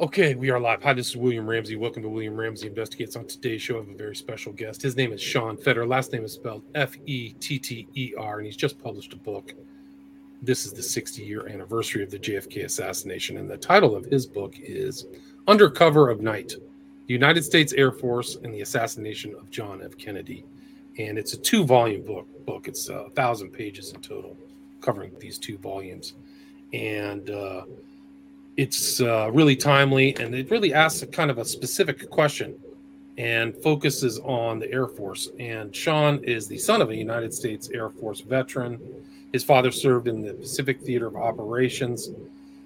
Okay, we are live. Hi, this is William Ramsey. Welcome to William Ramsey Investigates. On today's show, I have a very special guest. His name is Sean Fetter. Last name is spelled F E T T E R, and he's just published a book. This is the 60 year anniversary of the JFK assassination, and the title of his book is Under Cover of Night The United States Air Force and the Assassination of John F. Kennedy. And it's a two volume book. book. It's a thousand pages in total, covering these two volumes. And, uh, it's uh, really timely and it really asks a kind of a specific question and focuses on the Air Force. And Sean is the son of a United States Air Force veteran. His father served in the Pacific Theater of Operations.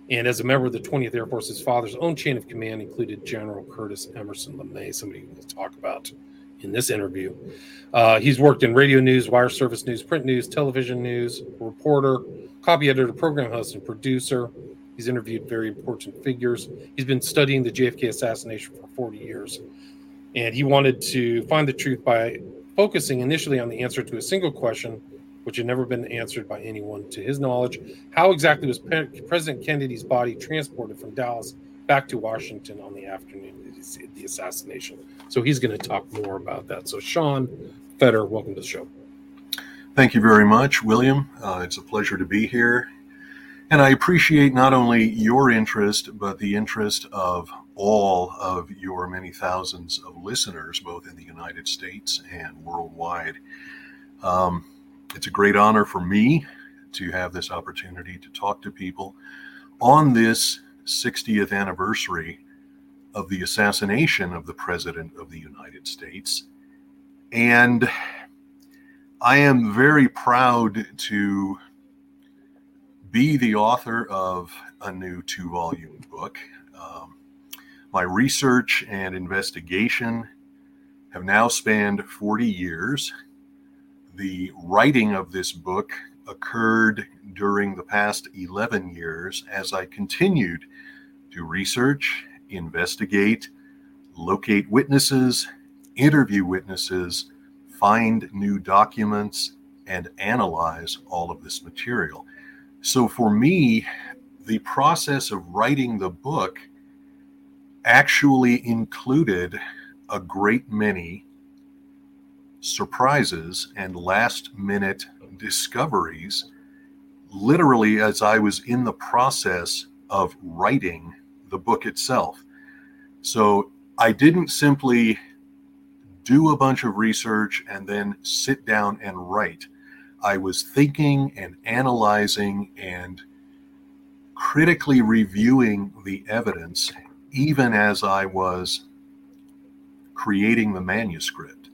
And as a member of the 20th Air Force, his father's own chain of command included General Curtis Emerson LeMay, somebody we'll talk about in this interview. Uh, he's worked in radio news, wire service news, print news, television news, reporter, copy editor, program host, and producer. He's interviewed very important figures. He's been studying the JFK assassination for 40 years. And he wanted to find the truth by focusing initially on the answer to a single question, which had never been answered by anyone to his knowledge. How exactly was President Kennedy's body transported from Dallas back to Washington on the afternoon of the assassination? So he's going to talk more about that. So, Sean Fetter, welcome to the show. Thank you very much, William. Uh, it's a pleasure to be here. And I appreciate not only your interest, but the interest of all of your many thousands of listeners, both in the United States and worldwide. Um, it's a great honor for me to have this opportunity to talk to people on this 60th anniversary of the assassination of the President of the United States. And I am very proud to be the author of a new two volume book. Um, my research and investigation have now spanned 40 years. The writing of this book occurred during the past 11 years as I continued to research, investigate, locate witnesses, interview witnesses, find new documents, and analyze all of this material. So for me, the process of writing the book actually included a great many surprises and last minute discoveries, literally, as I was in the process of writing the book itself. So I didn't simply do a bunch of research and then sit down and write. I was thinking and analyzing and critically reviewing the evidence, even as I was creating the manuscript.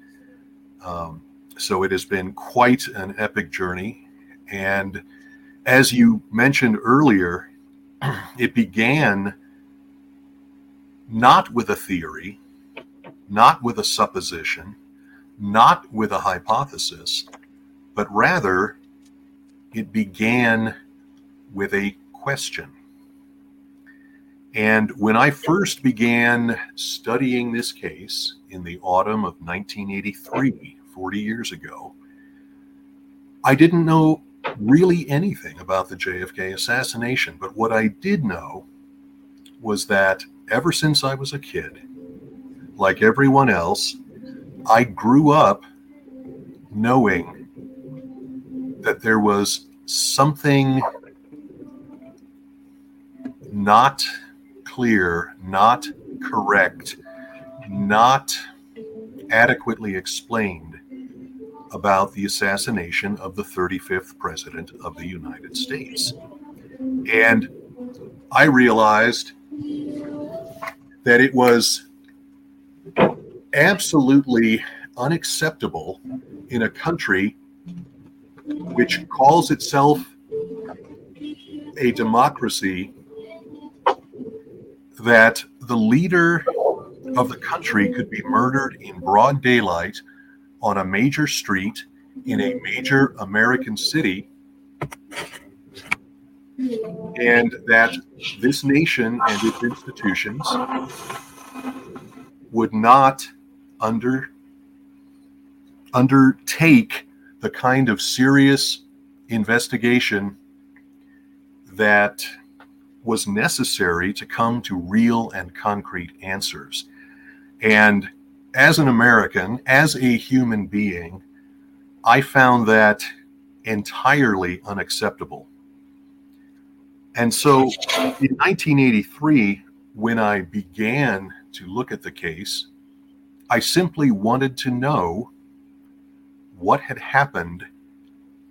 Um, so it has been quite an epic journey. And as you mentioned earlier, it began not with a theory, not with a supposition, not with a hypothesis, but rather it began with a question. And when I first began studying this case in the autumn of 1983, 40 years ago, I didn't know really anything about the JFK assassination. But what I did know was that ever since I was a kid, like everyone else, I grew up knowing that there was something not clear, not correct, not adequately explained about the assassination of the 35th president of the United States. And I realized that it was absolutely unacceptable in a country which calls itself a democracy, that the leader of the country could be murdered in broad daylight on a major street in a major American city, and that this nation and its institutions would not under undertake the kind of serious investigation that was necessary to come to real and concrete answers. And as an American, as a human being, I found that entirely unacceptable. And so in 1983, when I began to look at the case, I simply wanted to know what had happened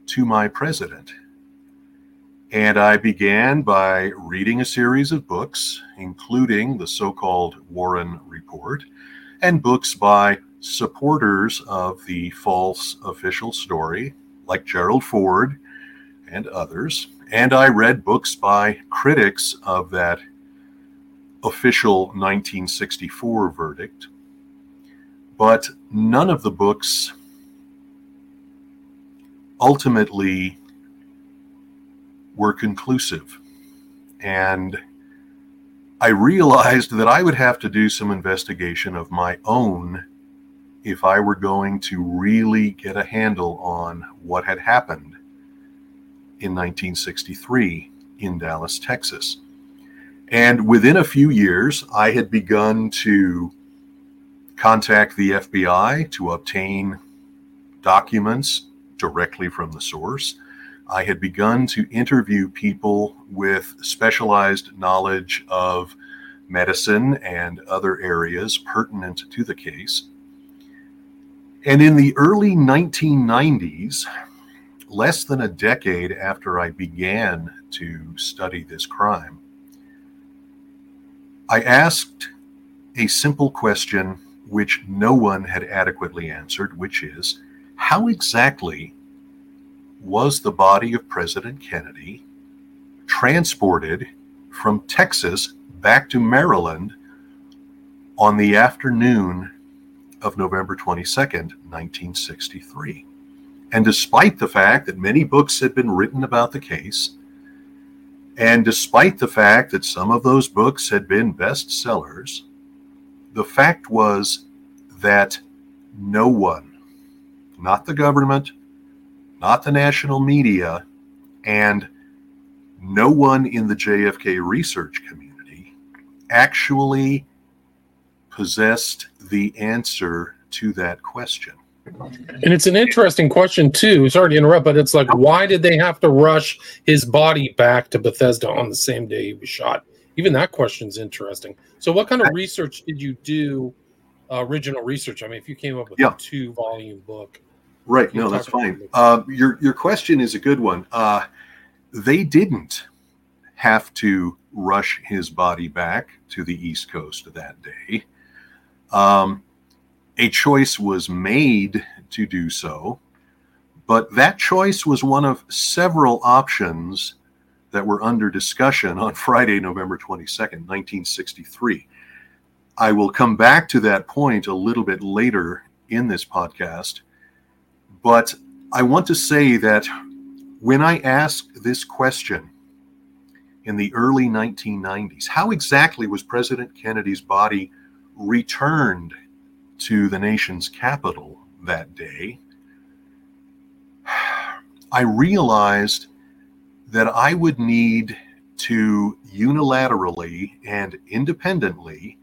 to my president. And I began by reading a series of books, including the so called Warren Report, and books by supporters of the false official story, like Gerald Ford and others. And I read books by critics of that official 1964 verdict. But none of the books ultimately were conclusive. And I realized that I would have to do some investigation of my own if I were going to really get a handle on what had happened in 1963 in Dallas, Texas. And within a few years, I had begun to contact the FBI to obtain documents directly from the source. I had begun to interview people with specialized knowledge of medicine and other areas pertinent to the case. And in the early 1990s, less than a decade after I began to study this crime, I asked a simple question which no one had adequately answered, which is how exactly was the body of President Kennedy transported from Texas back to Maryland on the afternoon of November 22nd, 1963? And despite the fact that many books had been written about the case, and despite the fact that some of those books had been bestsellers, the fact was that no one, not the government, not the national media, and no one in the JFK research community actually possessed the answer to that question. And it's an interesting question too. Sorry to interrupt, but it's like, why did they have to rush his body back to Bethesda on the same day he was shot? Even that question's interesting. So, what kind of research did you do? Uh, original research. I mean, if you came up with yeah. a two-volume book, right? No, that's fine. Uh, your your question is a good one. Uh, they didn't have to rush his body back to the East Coast that day. Um, a choice was made to do so, but that choice was one of several options that were under discussion on Friday, November 22nd, 1963. I will come back to that point a little bit later in this podcast, but I want to say that when I asked this question in the early 1990s, how exactly was President Kennedy's body returned to the nation's capital that day, I realized that I would need to unilaterally and independently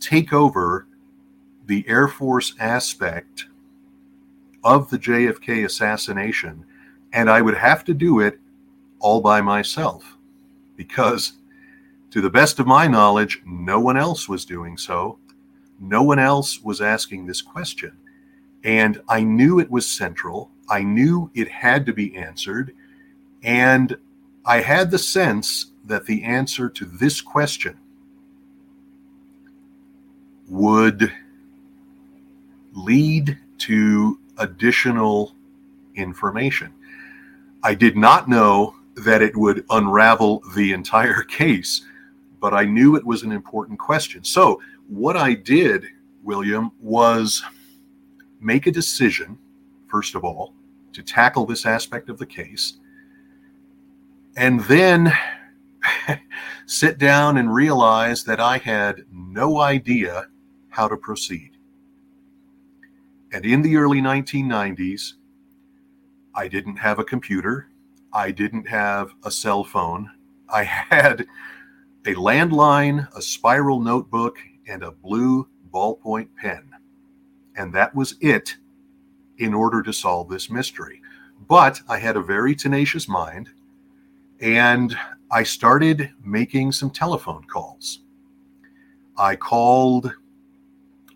take over the Air Force aspect of the JFK assassination, and I would have to do it all by myself because, to the best of my knowledge, no one else was doing so no one else was asking this question. And I knew it was central. I knew it had to be answered. And I had the sense that the answer to this question would lead to additional information. I did not know that it would unravel the entire case, but I knew it was an important question. So what I did, William, was make a decision, first of all, to tackle this aspect of the case, and then sit down and realize that I had no idea how to proceed. And in the early 1990s, I didn't have a computer. I didn't have a cell phone. I had a landline, a spiral notebook, and a blue ballpoint pen. And that was it in order to solve this mystery. But I had a very tenacious mind and I started making some telephone calls. I called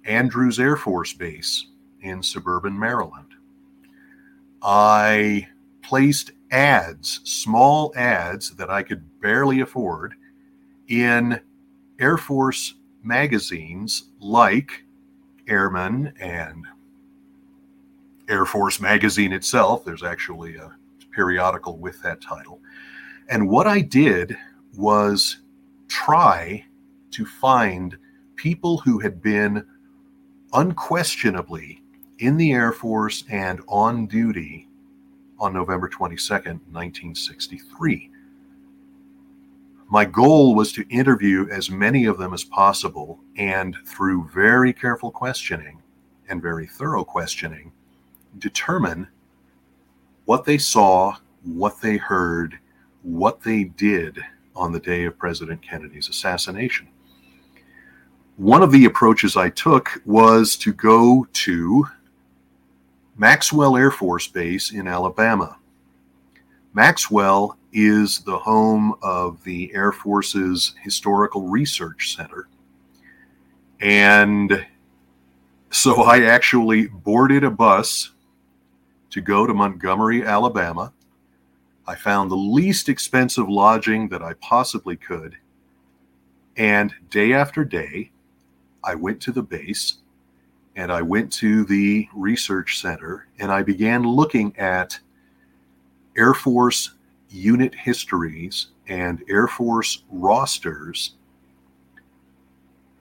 Andrews Air Force Base in suburban Maryland. I placed ads, small ads that I could barely afford, in Air Force magazines like Airman and Air Force Magazine itself. There's actually a periodical with that title. And what I did was try to find people who had been unquestionably in the Air Force and on duty on November 22nd, 1963. My goal was to interview as many of them as possible, and through very careful questioning and very thorough questioning, determine what they saw, what they heard, what they did on the day of President Kennedy's assassination. One of the approaches I took was to go to Maxwell Air Force Base in Alabama. Maxwell is the home of the Air Force's Historical Research Center. And so I actually boarded a bus to go to Montgomery, Alabama. I found the least expensive lodging that I possibly could. And day after day, I went to the base and I went to the research center and I began looking at Air Force unit histories and Air Force rosters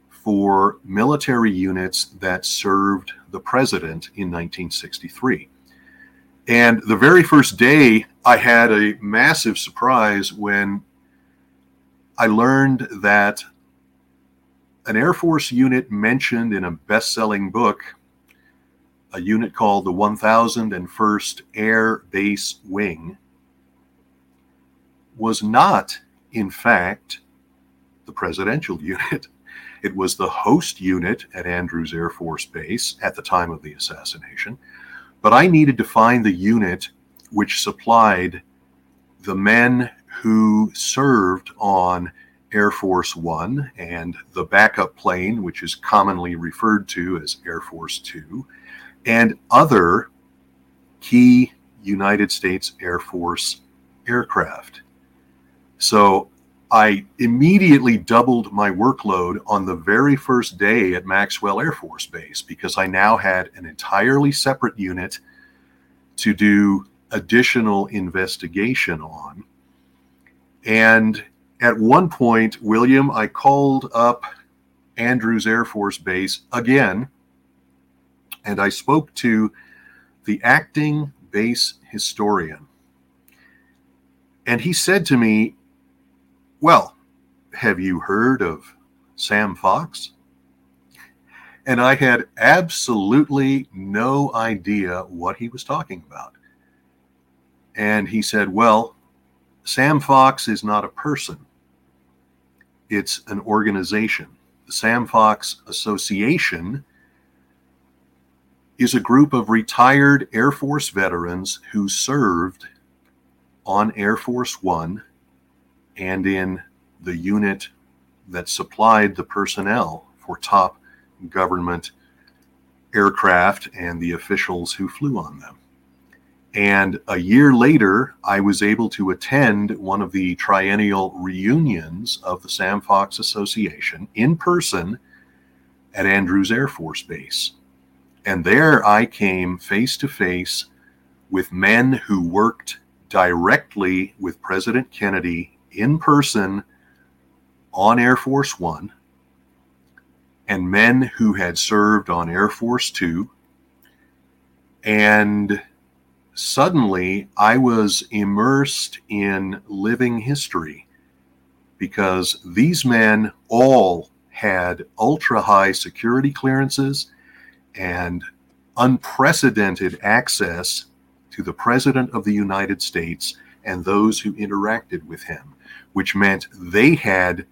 for military units that served the president in 1963. And the very first day, I had a massive surprise when I learned that an Air Force unit mentioned in a best selling book, a unit called the 1001st Air Base Wing, was not, in fact, the presidential unit. It was the host unit at Andrews Air Force Base at the time of the assassination but I needed to find the unit which supplied the men who served on Air Force One and the backup plane, which is commonly referred to as Air Force Two, and other key United States Air Force aircraft. So I immediately doubled my workload on the very first day at Maxwell Air Force Base because I now had an entirely separate unit to do additional investigation on. And at one point, William, I called up Andrews Air Force Base again and I spoke to the acting base historian. And he said to me, well, have you heard of Sam Fox? And I had absolutely no idea what he was talking about. And he said, Well, Sam Fox is not a person, it's an organization. The Sam Fox Association is a group of retired Air Force veterans who served on Air Force One and in the unit that supplied the personnel for top government aircraft and the officials who flew on them. And a year later, I was able to attend one of the triennial reunions of the Sam Fox Association in person at Andrews Air Force Base. And there I came face to face with men who worked directly with President Kennedy in person on Air Force One and men who had served on Air Force Two. And suddenly I was immersed in living history because these men all had ultra high security clearances and unprecedented access to the President of the United States and those who interacted with him which meant they had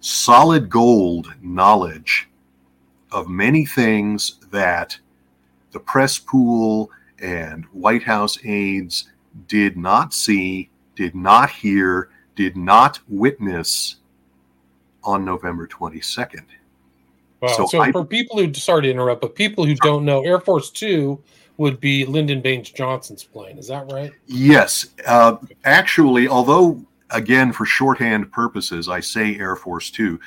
solid gold knowledge of many things that the press pool and White House aides did not see, did not hear, did not witness on November 22nd. Wow. So, so I, for people who sorry to interrupt, but people who don't know, Air Force Two would be Lyndon Baines Johnson's plane. Is that right? Yes. Uh, actually, although again for shorthand purposes, I say Air Force Two.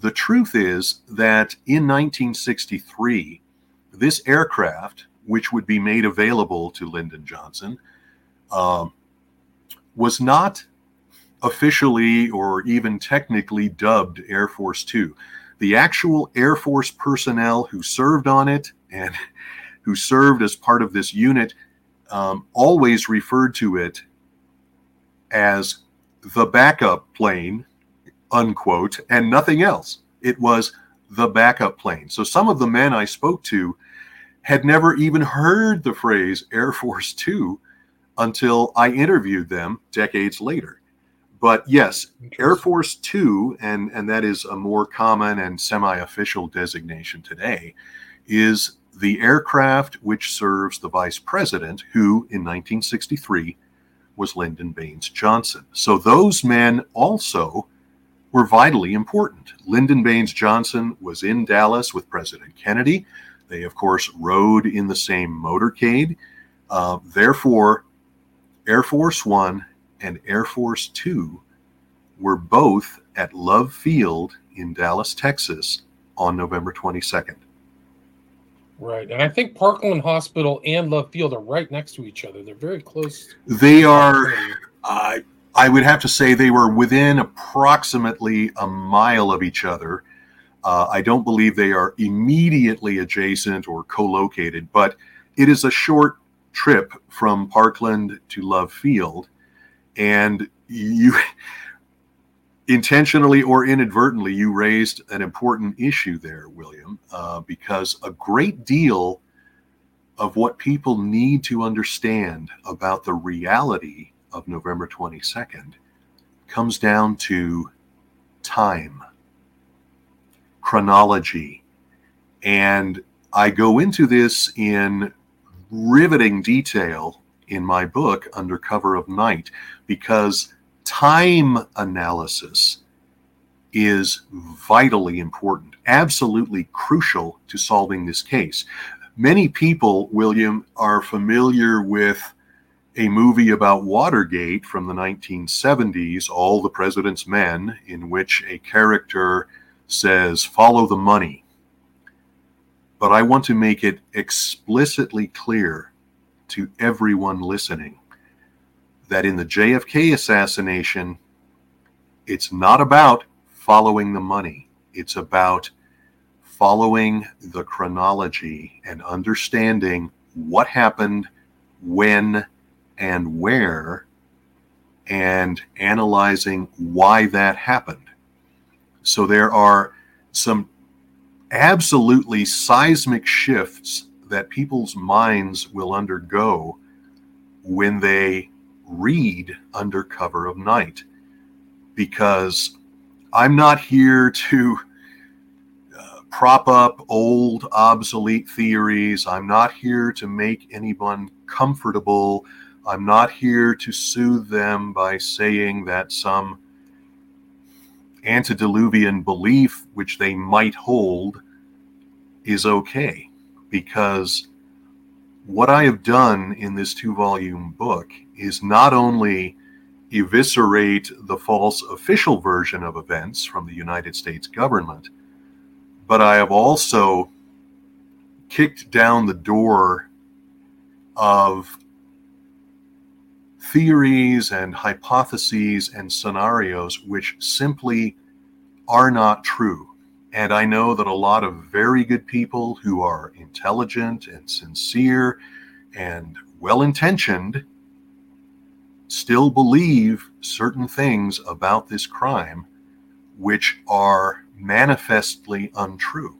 The truth is that in 1963, this aircraft, which would be made available to Lyndon Johnson, um, was not officially or even technically dubbed Air Force Two the actual Air Force personnel who served on it and who served as part of this unit um, always referred to it as the backup plane, unquote, and nothing else. It was the backup plane. So some of the men I spoke to had never even heard the phrase Air Force Two until I interviewed them decades later. But yes, Air Force Two, and, and that is a more common and semi official designation today, is the aircraft which serves the vice president, who in 1963 was Lyndon Baines Johnson. So those men also were vitally important. Lyndon Baines Johnson was in Dallas with President Kennedy. They, of course, rode in the same motorcade. Uh, therefore, Air Force One and Air Force Two were both at Love Field in Dallas, Texas on November 22nd. Right. And I think Parkland Hospital and Love Field are right next to each other. They're very close. They are, I, I would have to say they were within approximately a mile of each other. Uh, I don't believe they are immediately adjacent or co located, but it is a short trip from Parkland to Love Field and you intentionally or inadvertently you raised an important issue there william uh, because a great deal of what people need to understand about the reality of november 22nd comes down to time chronology and i go into this in riveting detail in my book, Under Cover of Night, because time analysis is vitally important, absolutely crucial to solving this case. Many people, William, are familiar with a movie about Watergate from the 1970s, All the President's Men, in which a character says, Follow the money. But I want to make it explicitly clear to everyone listening that in the JFK assassination, it's not about following the money, it's about following the chronology and understanding what happened, when, and where, and analyzing why that happened. So there are some absolutely seismic shifts that people's minds will undergo when they read Under Cover of Night. Because I'm not here to uh, prop up old, obsolete theories. I'm not here to make anyone comfortable. I'm not here to soothe them by saying that some antediluvian belief which they might hold is okay. Because what I have done in this two volume book is not only eviscerate the false official version of events from the United States government, but I have also kicked down the door of theories and hypotheses and scenarios which simply are not true. And I know that a lot of very good people who are intelligent and sincere and well intentioned still believe certain things about this crime which are manifestly untrue.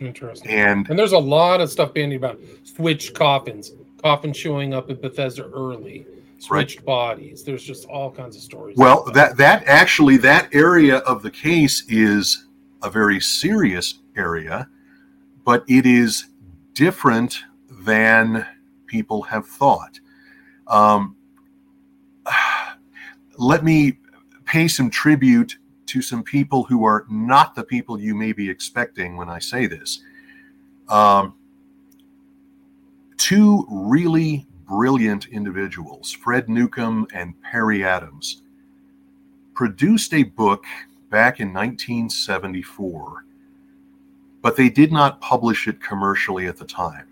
Interesting. And, and there's a lot of stuff bandied about switch coffins, coffins showing up at Bethesda early. Switched right. bodies. There's just all kinds of stories. Well, that that actually that area of the case is a very serious area, but it is different than people have thought. Um, let me pay some tribute to some people who are not the people you may be expecting when I say this. Um, two really brilliant individuals, Fred Newcomb and Perry Adams, produced a book back in 1974, but they did not publish it commercially at the time.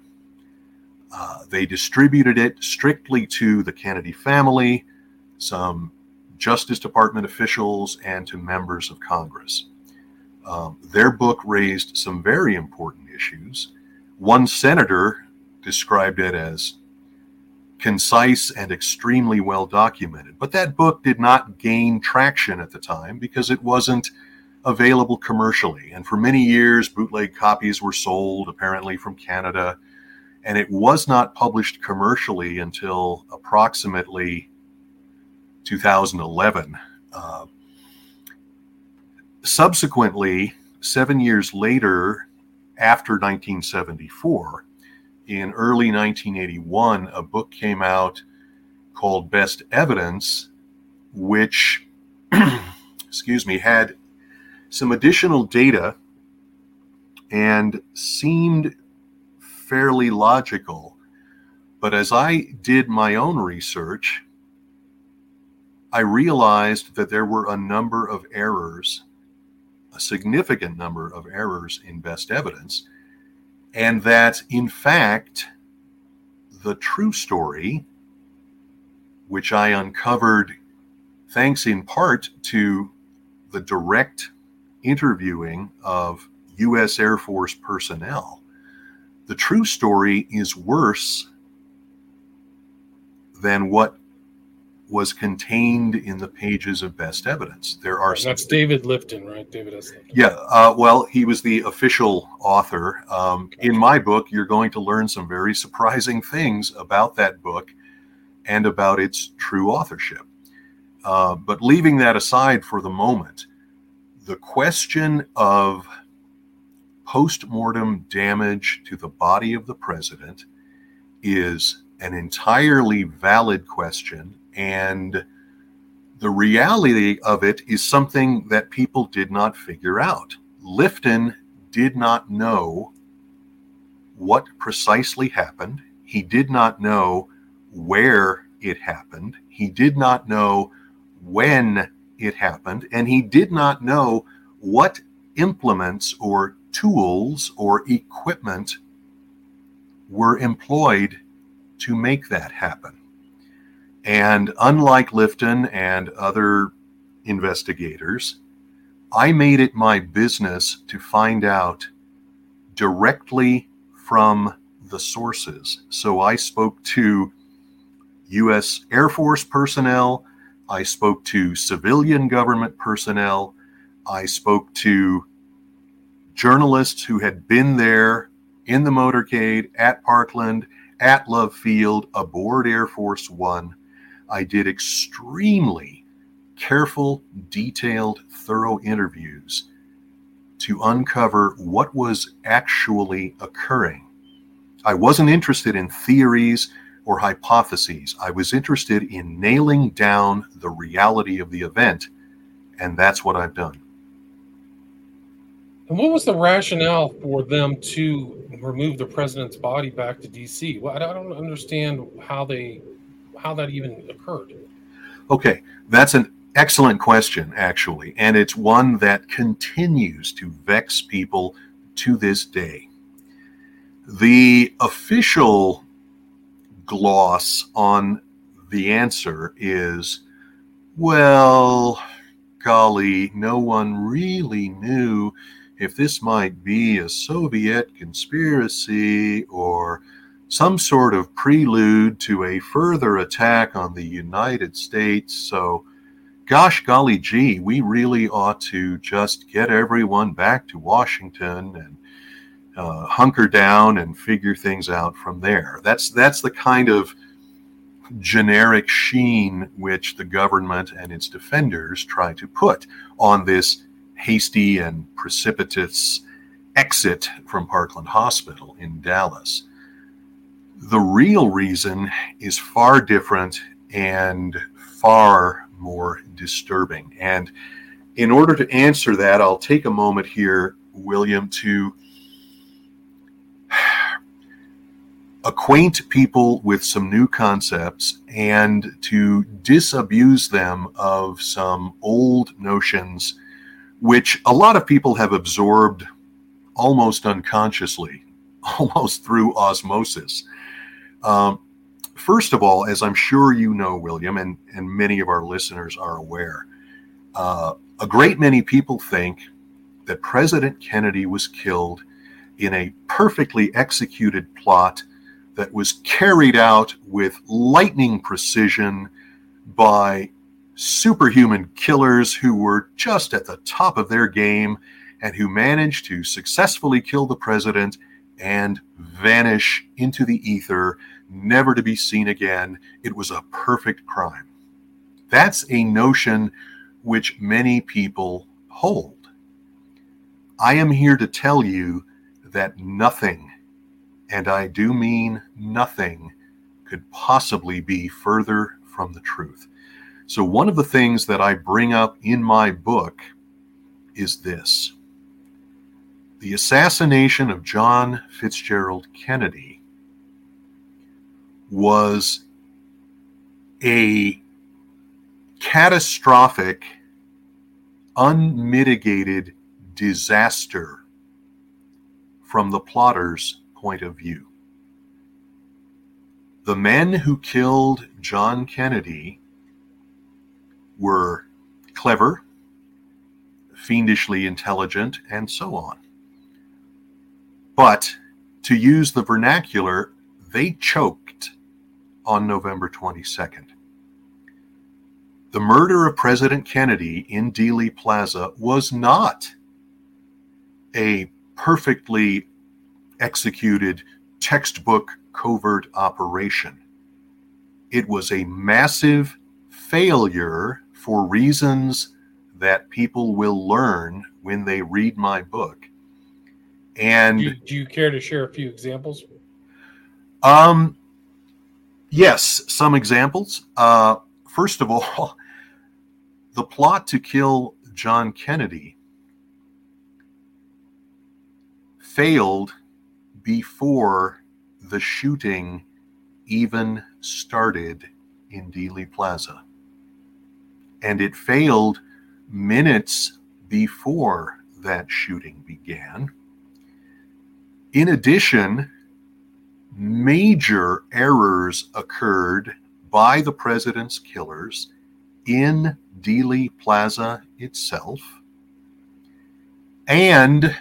Uh, they distributed it strictly to the Kennedy family, some Justice Department officials, and to members of Congress. Um, their book raised some very important issues. One senator described it as concise and extremely well documented. But that book did not gain traction at the time because it wasn't available commercially. And for many years, bootleg copies were sold, apparently from Canada. And it was not published commercially until approximately 2011. Uh, subsequently, seven years later, after 1974, in early 1981, a book came out called Best Evidence, which, excuse me, had some additional data and seemed fairly logical. But as I did my own research, I realized that there were a number of errors, a significant number of errors in best evidence and that in fact, the true story, which I uncovered thanks in part to the direct interviewing of U.S. Air Force personnel, the true story is worse than what was contained in the pages of best evidence. There are that's David Lifton, right? David S. Lifton. Yeah. Uh, well, he was the official author. Um, gotcha. In my book, you're going to learn some very surprising things about that book and about its true authorship. Uh, but leaving that aside for the moment, the question of post-mortem damage to the body of the president is an entirely valid question and the reality of it is something that people did not figure out. Lifton did not know what precisely happened. He did not know where it happened. He did not know when it happened. And he did not know what implements or tools or equipment were employed to make that happen. And unlike Lifton and other investigators, I made it my business to find out directly from the sources. So I spoke to U.S. Air Force personnel, I spoke to civilian government personnel, I spoke to journalists who had been there in the motorcade at Parkland, at Love Field, aboard Air Force One. I did extremely careful, detailed, thorough interviews to uncover what was actually occurring. I wasn't interested in theories or hypotheses. I was interested in nailing down the reality of the event, and that's what I've done. And what was the rationale for them to remove the president's body back to D.C.? Well, I don't understand how they how that even occurred. Okay, that's an excellent question, actually, and it's one that continues to vex people to this day. The official gloss on the answer is well, golly, no one really knew if this might be a Soviet conspiracy or some sort of prelude to a further attack on the United States. So, gosh golly gee, we really ought to just get everyone back to Washington and uh, hunker down and figure things out from there. That's that's the kind of generic sheen which the government and its defenders try to put on this hasty and precipitous exit from Parkland Hospital in Dallas. The real reason is far different and far more disturbing. And in order to answer that, I'll take a moment here, William, to acquaint people with some new concepts and to disabuse them of some old notions which a lot of people have absorbed almost unconsciously, almost through osmosis. Um, first of all, as I'm sure you know, William, and, and many of our listeners are aware, uh, a great many people think that President Kennedy was killed in a perfectly executed plot that was carried out with lightning precision by superhuman killers who were just at the top of their game and who managed to successfully kill the president and vanish into the ether, never to be seen again. It was a perfect crime. That's a notion which many people hold. I am here to tell you that nothing and I do mean nothing, could possibly be further from the truth. So, one of the things that I bring up in my book is this the assassination of John Fitzgerald Kennedy was a catastrophic, unmitigated disaster from the plotters point of view. The men who killed John Kennedy were clever, fiendishly intelligent, and so on. But to use the vernacular, they choked on November 22nd. The murder of President Kennedy in Dealey Plaza was not a perfectly executed textbook covert operation. It was a massive failure for reasons that people will learn when they read my book. And do you, do you care to share a few examples? Um, yes, some examples. Uh, first of all, the plot to kill John Kennedy failed before the shooting even started in Dealey Plaza. And it failed minutes before that shooting began. In addition, major errors occurred by the president's killers in Dealey Plaza itself. And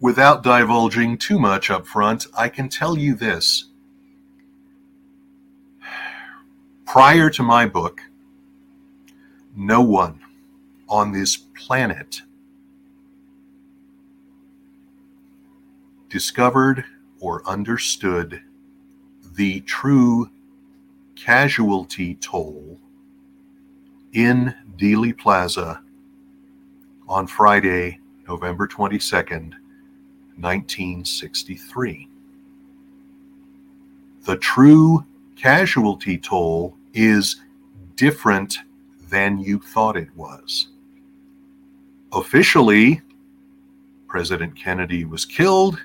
without divulging too much up front, I can tell you this. Prior to my book, no one on this planet discovered or understood the true casualty toll in Dealey Plaza on Friday, November 22nd, 1963. The true casualty toll is different than you thought it was. Officially, President Kennedy was killed,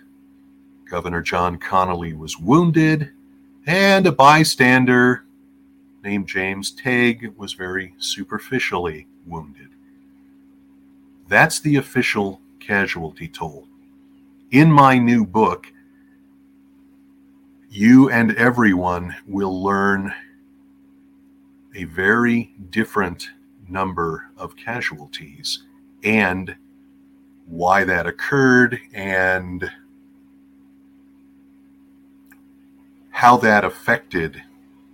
Governor John Connally was wounded, and a bystander named James Tague was very superficially wounded. That's the official casualty toll in my new book, you and everyone will learn a very different number of casualties and why that occurred and how that affected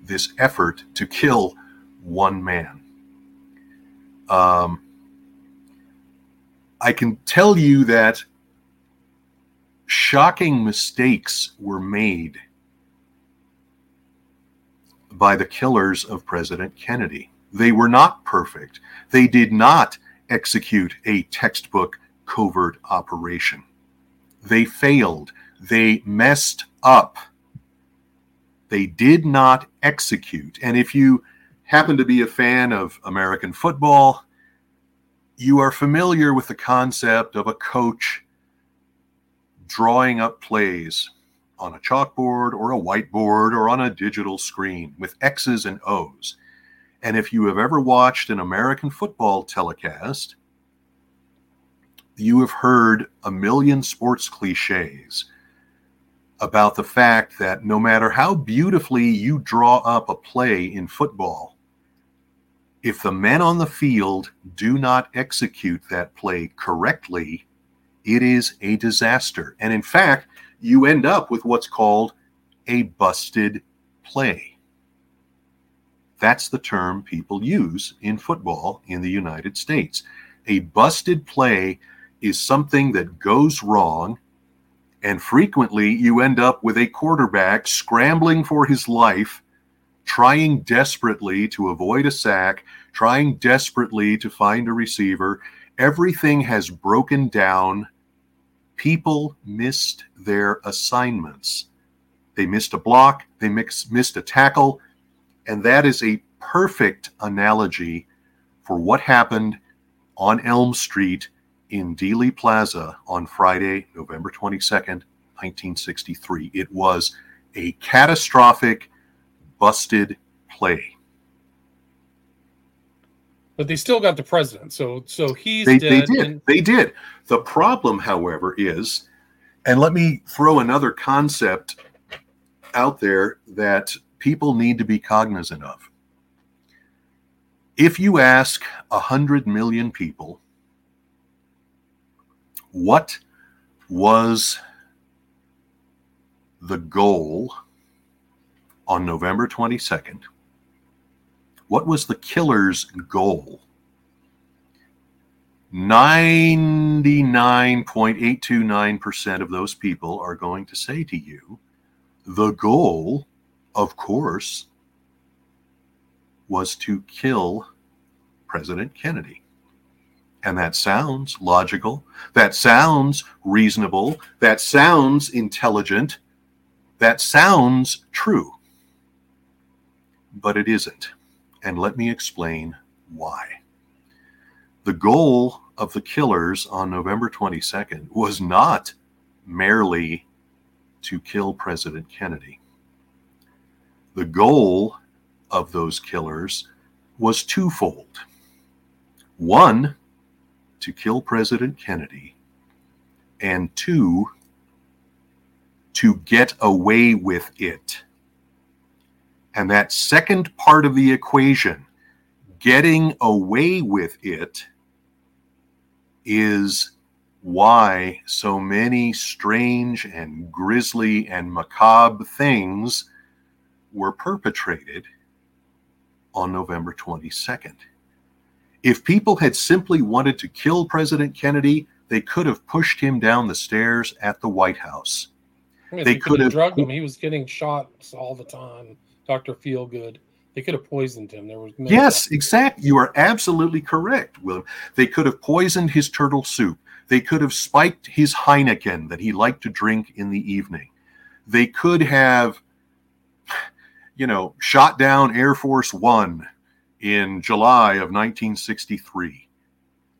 this effort to kill one man. Um, I can tell you that shocking mistakes were made by the killers of President Kennedy. They were not perfect. They did not execute a textbook covert operation. They failed. They messed up. They did not execute. And if you happen to be a fan of American football, you are familiar with the concept of a coach drawing up plays on a chalkboard or a whiteboard or on a digital screen with X's and O's. And if you have ever watched an American football telecast, you have heard a million sports cliches about the fact that no matter how beautifully you draw up a play in football, if the men on the field do not execute that play correctly, it is a disaster. And in fact, you end up with what's called a busted play. That's the term people use in football in the United States. A busted play is something that goes wrong, and frequently you end up with a quarterback scrambling for his life, trying desperately to avoid a sack, trying desperately to find a receiver. Everything has broken down. People missed their assignments. They missed a block, they mix, missed a tackle, and that is a perfect analogy for what happened on Elm Street in Dealey Plaza on Friday, November 22nd, 1963. It was a catastrophic, busted play. But they still got the president, so so he's they. They did. and- They did. The problem, however, is, and let me throw another concept out there that people need to be cognizant of. If you ask a hundred million people what was the goal on November 22nd? What was the killer's goal? 99.829% of those people are going to say to you, the goal, of course, was to kill President Kennedy. And that sounds logical. That sounds reasonable. That sounds intelligent. That sounds true. But it isn't. And let me explain why. The goal of the killers on November 22nd was not merely to kill President Kennedy. The goal of those killers was twofold. One, to kill President Kennedy, and two, to get away with it. And that second part of the equation, getting away with it, is why so many strange and grisly and macabre things were perpetrated on November 22nd. If people had simply wanted to kill President Kennedy, they could have pushed him down the stairs at the White House. I mean, they they could have drugged him. He was getting shots all the time. Doctor Feelgood. They could have poisoned him. There was many Yes, exactly. You are absolutely correct, William. They could have poisoned his turtle soup. They could have spiked his Heineken that he liked to drink in the evening. They could have, you know, shot down Air Force One in July of 1963.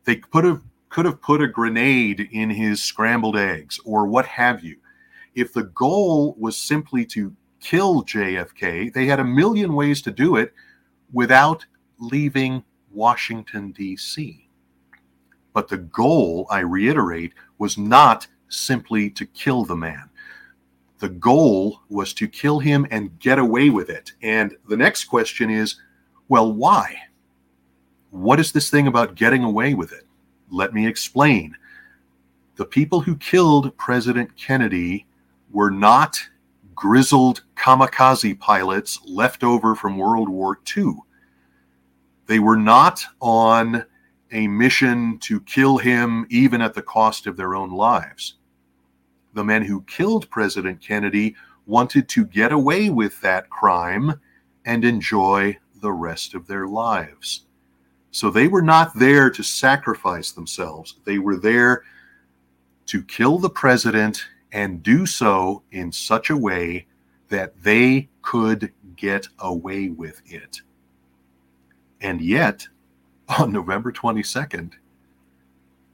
They could have could have put a grenade in his scrambled eggs or what have you. If the goal was simply to kill JFK, they had a million ways to do it without leaving Washington, D.C. But the goal, I reiterate, was not simply to kill the man. The goal was to kill him and get away with it. And the next question is well, why? What is this thing about getting away with it? Let me explain. The people who killed President Kennedy were not grizzled kamikaze pilots left over from World War II. They were not on a mission to kill him even at the cost of their own lives. The men who killed President Kennedy wanted to get away with that crime and enjoy the rest of their lives. So they were not there to sacrifice themselves. They were there to kill the president and do so in such a way that they could get away with it. And yet, on November 22nd,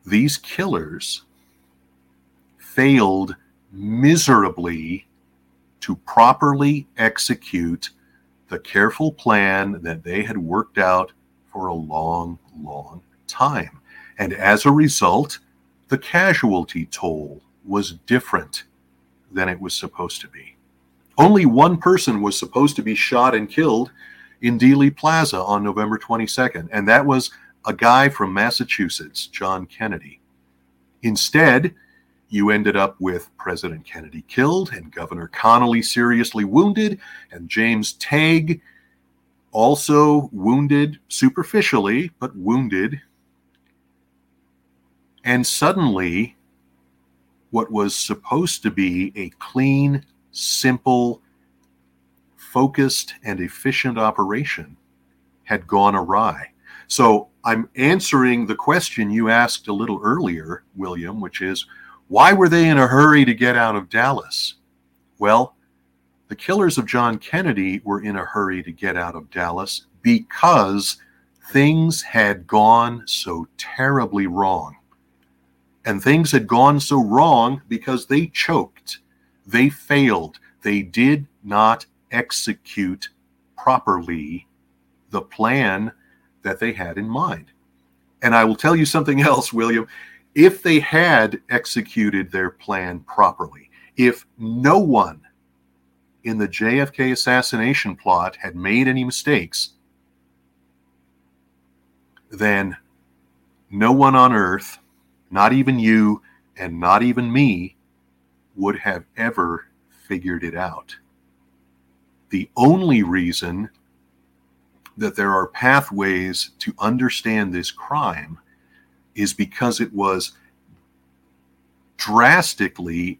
these killers failed miserably to properly execute the careful plan that they had worked out for a long, long time. And as a result, the casualty toll was different than it was supposed to be. Only one person was supposed to be shot and killed in Dealey Plaza on November 22nd, and that was a guy from Massachusetts, John Kennedy. Instead, you ended up with President Kennedy killed and Governor Connally seriously wounded, and James Tague also wounded superficially, but wounded. And suddenly, what was supposed to be a clean, simple, focused, and efficient operation had gone awry. So I'm answering the question you asked a little earlier, William, which is why were they in a hurry to get out of Dallas? Well, the killers of John Kennedy were in a hurry to get out of Dallas because things had gone so terribly wrong. And things had gone so wrong because they choked, they failed, they did not execute properly the plan that they had in mind. And I will tell you something else, William if they had executed their plan properly, if no one in the JFK assassination plot had made any mistakes, then no one on earth, not even you and not even me, would have ever figured it out. The only reason that there are pathways to understand this crime is because it was drastically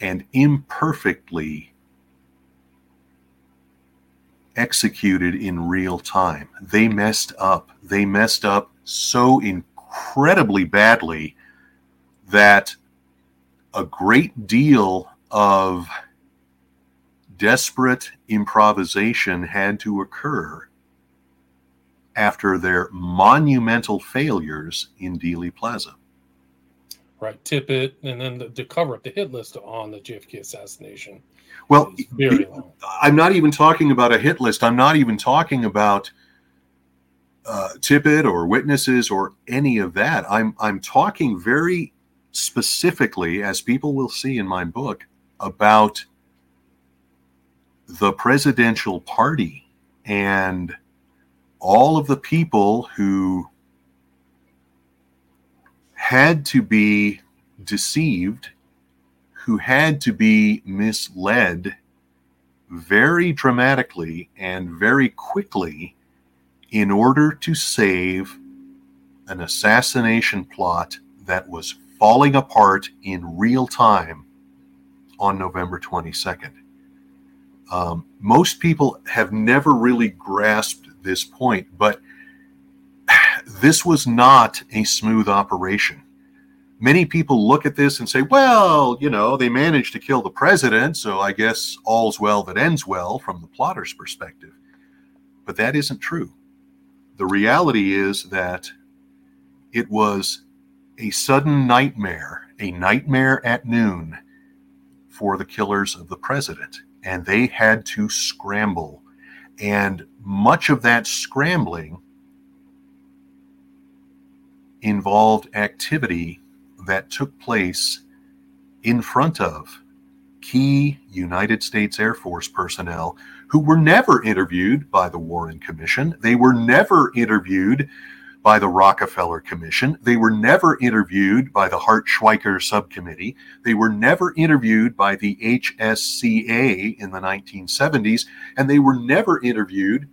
and imperfectly executed in real time. They messed up. They messed up so incredibly badly that a great deal of desperate improvisation had to occur after their monumental failures in Dealey Plaza. Right, Tippit, and then the, to cover up the hit list on the JFK assassination. Well, I'm not even talking about a hit list. I'm not even talking about uh, Tippit or witnesses or any of that. I'm I'm talking very specifically, as people will see in my book, about the presidential party and all of the people who had to be deceived, who had to be misled very dramatically and very quickly in order to save an assassination plot that was falling apart in real time on November 22nd. Um, most people have never really grasped this point, but this was not a smooth operation. Many people look at this and say, well, you know, they managed to kill the president, so I guess all's well that ends well from the plotter's perspective. But that isn't true. The reality is that it was a sudden nightmare, a nightmare at noon for the killers of the president, and they had to scramble and much of that scrambling involved activity that took place in front of key United States Air Force personnel who were never interviewed by the Warren Commission. They were never interviewed by the Rockefeller Commission. They were never interviewed by the Hart Schweiker Subcommittee. They were never interviewed by the HSCA in the 1970s. And they were never interviewed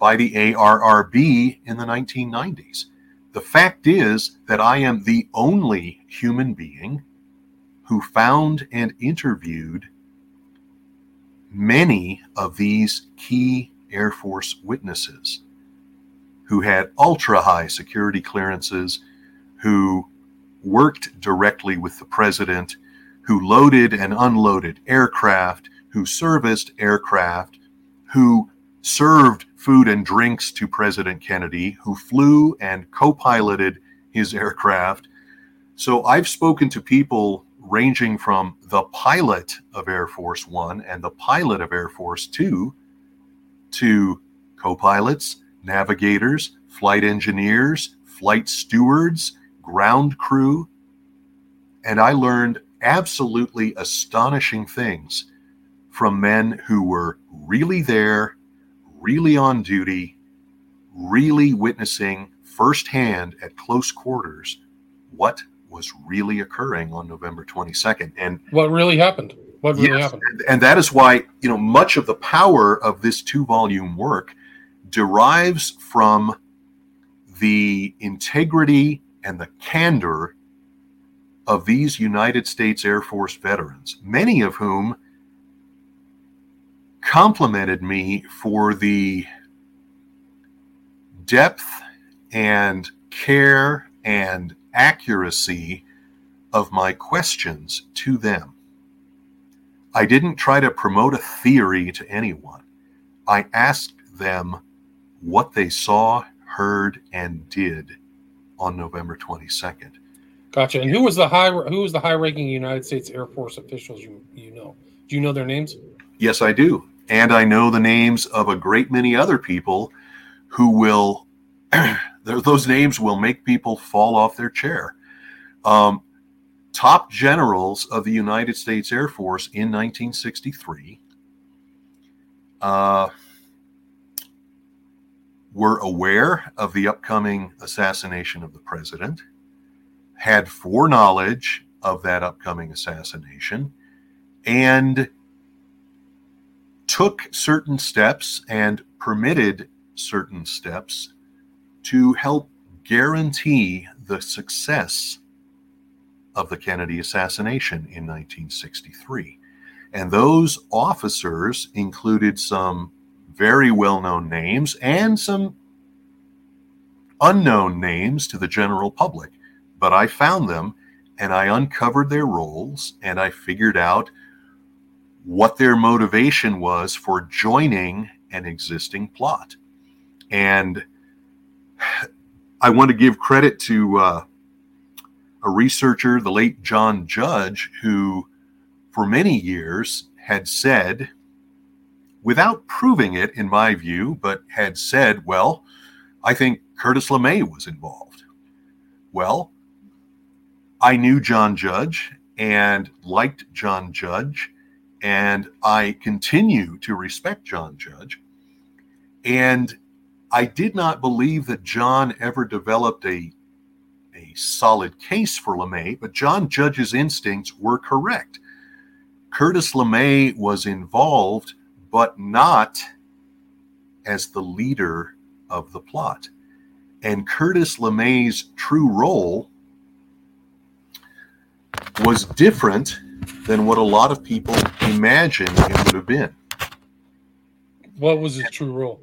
by the ARRB in the 1990s. The fact is that I am the only human being who found and interviewed many of these key Air Force witnesses who had ultra high security clearances, who worked directly with the president, who loaded and unloaded aircraft, who serviced aircraft, who served food and drinks to President Kennedy, who flew and co piloted his aircraft. So I've spoken to people ranging from the pilot of Air Force One and the pilot of Air Force Two to co pilots, navigators, flight engineers, flight stewards, ground crew. And I learned absolutely astonishing things from men who were really there, really on duty, really witnessing firsthand at close quarters what was really occurring on November 22nd. And what really happened? What really yes, happened? And that is why, you know, much of the power of this two volume work derives from the integrity and the candor of these United States Air Force veterans, many of whom complimented me for the depth and care and accuracy of my questions to them. I didn't try to promote a theory to anyone. I asked them what they saw, heard, and did on November 22nd. Gotcha. And who was the high who was the high ranking United States Air Force officials you you know? Do you know their names? Yes, I do. And I know the names of a great many other people who will those names will make people fall off their chair. Um, top generals of the United States Air Force in 1963 uh, were aware of the upcoming assassination of the president, had foreknowledge of that upcoming assassination, and took certain steps and permitted certain steps to help guarantee the success of the Kennedy assassination in 1963. And those officers included some very well known names and some unknown names to the general public. But I found them and I uncovered their roles and I figured out what their motivation was for joining an existing plot. And I want to give credit to uh, a researcher, the late John Judge, who for many years had said, without proving it in my view, but had said, well, I think Curtis LeMay was involved. Well, I knew John Judge and liked John Judge, and I continue to respect John Judge. And I did not believe that John ever developed a a solid case for LeMay, but John Judge's instincts were correct. Curtis LeMay was involved, but not as the leader of the plot. And Curtis LeMay's true role was different than what a lot of people imagine it would have been. What was his true role?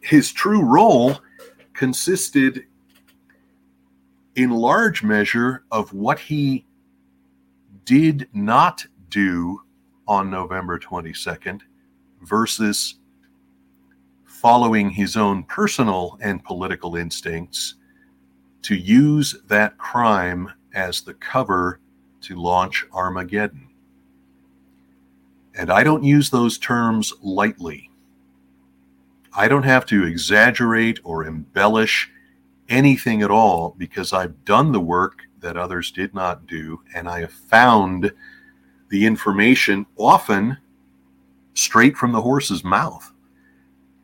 His true role consisted in large measure of what he did not do on November 22nd versus following his own personal and political instincts to use that crime as the cover to launch Armageddon. And I don't use those terms lightly. I don't have to exaggerate or embellish anything at all because I've done the work that others did not do, and I have found the information often straight from the horse's mouth.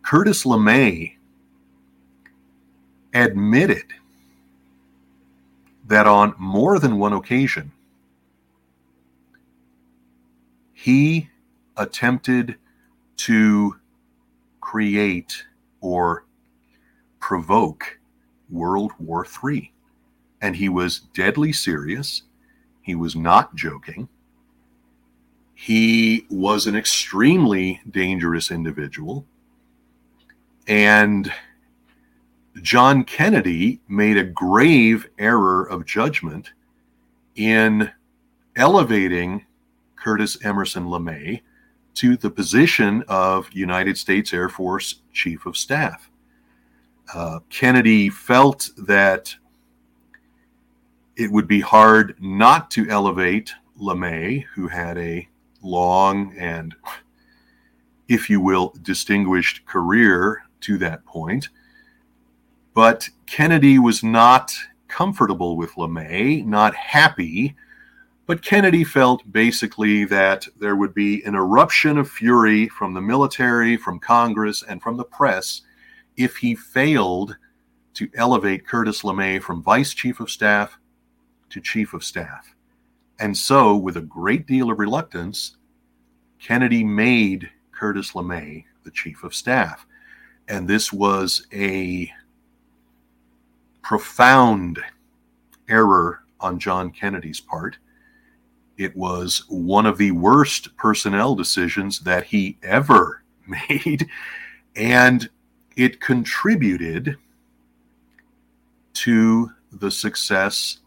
Curtis LeMay admitted that on more than one occasion, he attempted to create or provoke World War III. And he was deadly serious. He was not joking. He was an extremely dangerous individual. and John Kennedy made a grave error of judgment in elevating Curtis Emerson LeMay to the position of United States Air Force Chief of Staff. Uh, Kennedy felt that it would be hard not to elevate LeMay, who had a long and, if you will, distinguished career to that point. But Kennedy was not comfortable with LeMay, not happy. But Kennedy felt basically that there would be an eruption of fury from the military, from Congress, and from the press if he failed to elevate Curtis LeMay from Vice Chief of Staff to Chief of Staff. And so, with a great deal of reluctance, Kennedy made Curtis LeMay the Chief of Staff. And this was a profound error on John Kennedy's part. It was one of the worst personnel decisions that he ever made, and it contributed to the success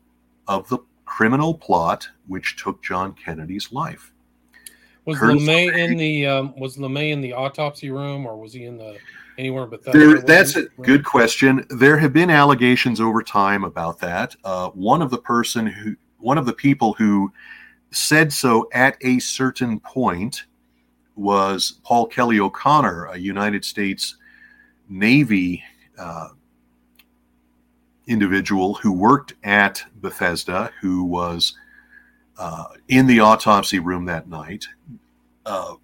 of the criminal plot which took John Kennedy's life. Was Curtis LeMay in the um, was LeMay in the autopsy room, or was he in the anywhere but that? There, that's a good question. There have been allegations over time about that. Uh, one of the person who, one of the people who said so at a certain point was Paul Kelly O'Connor, a United States Navy uh, individual who worked at Bethesda, who was uh, in the autopsy room that night. Uh,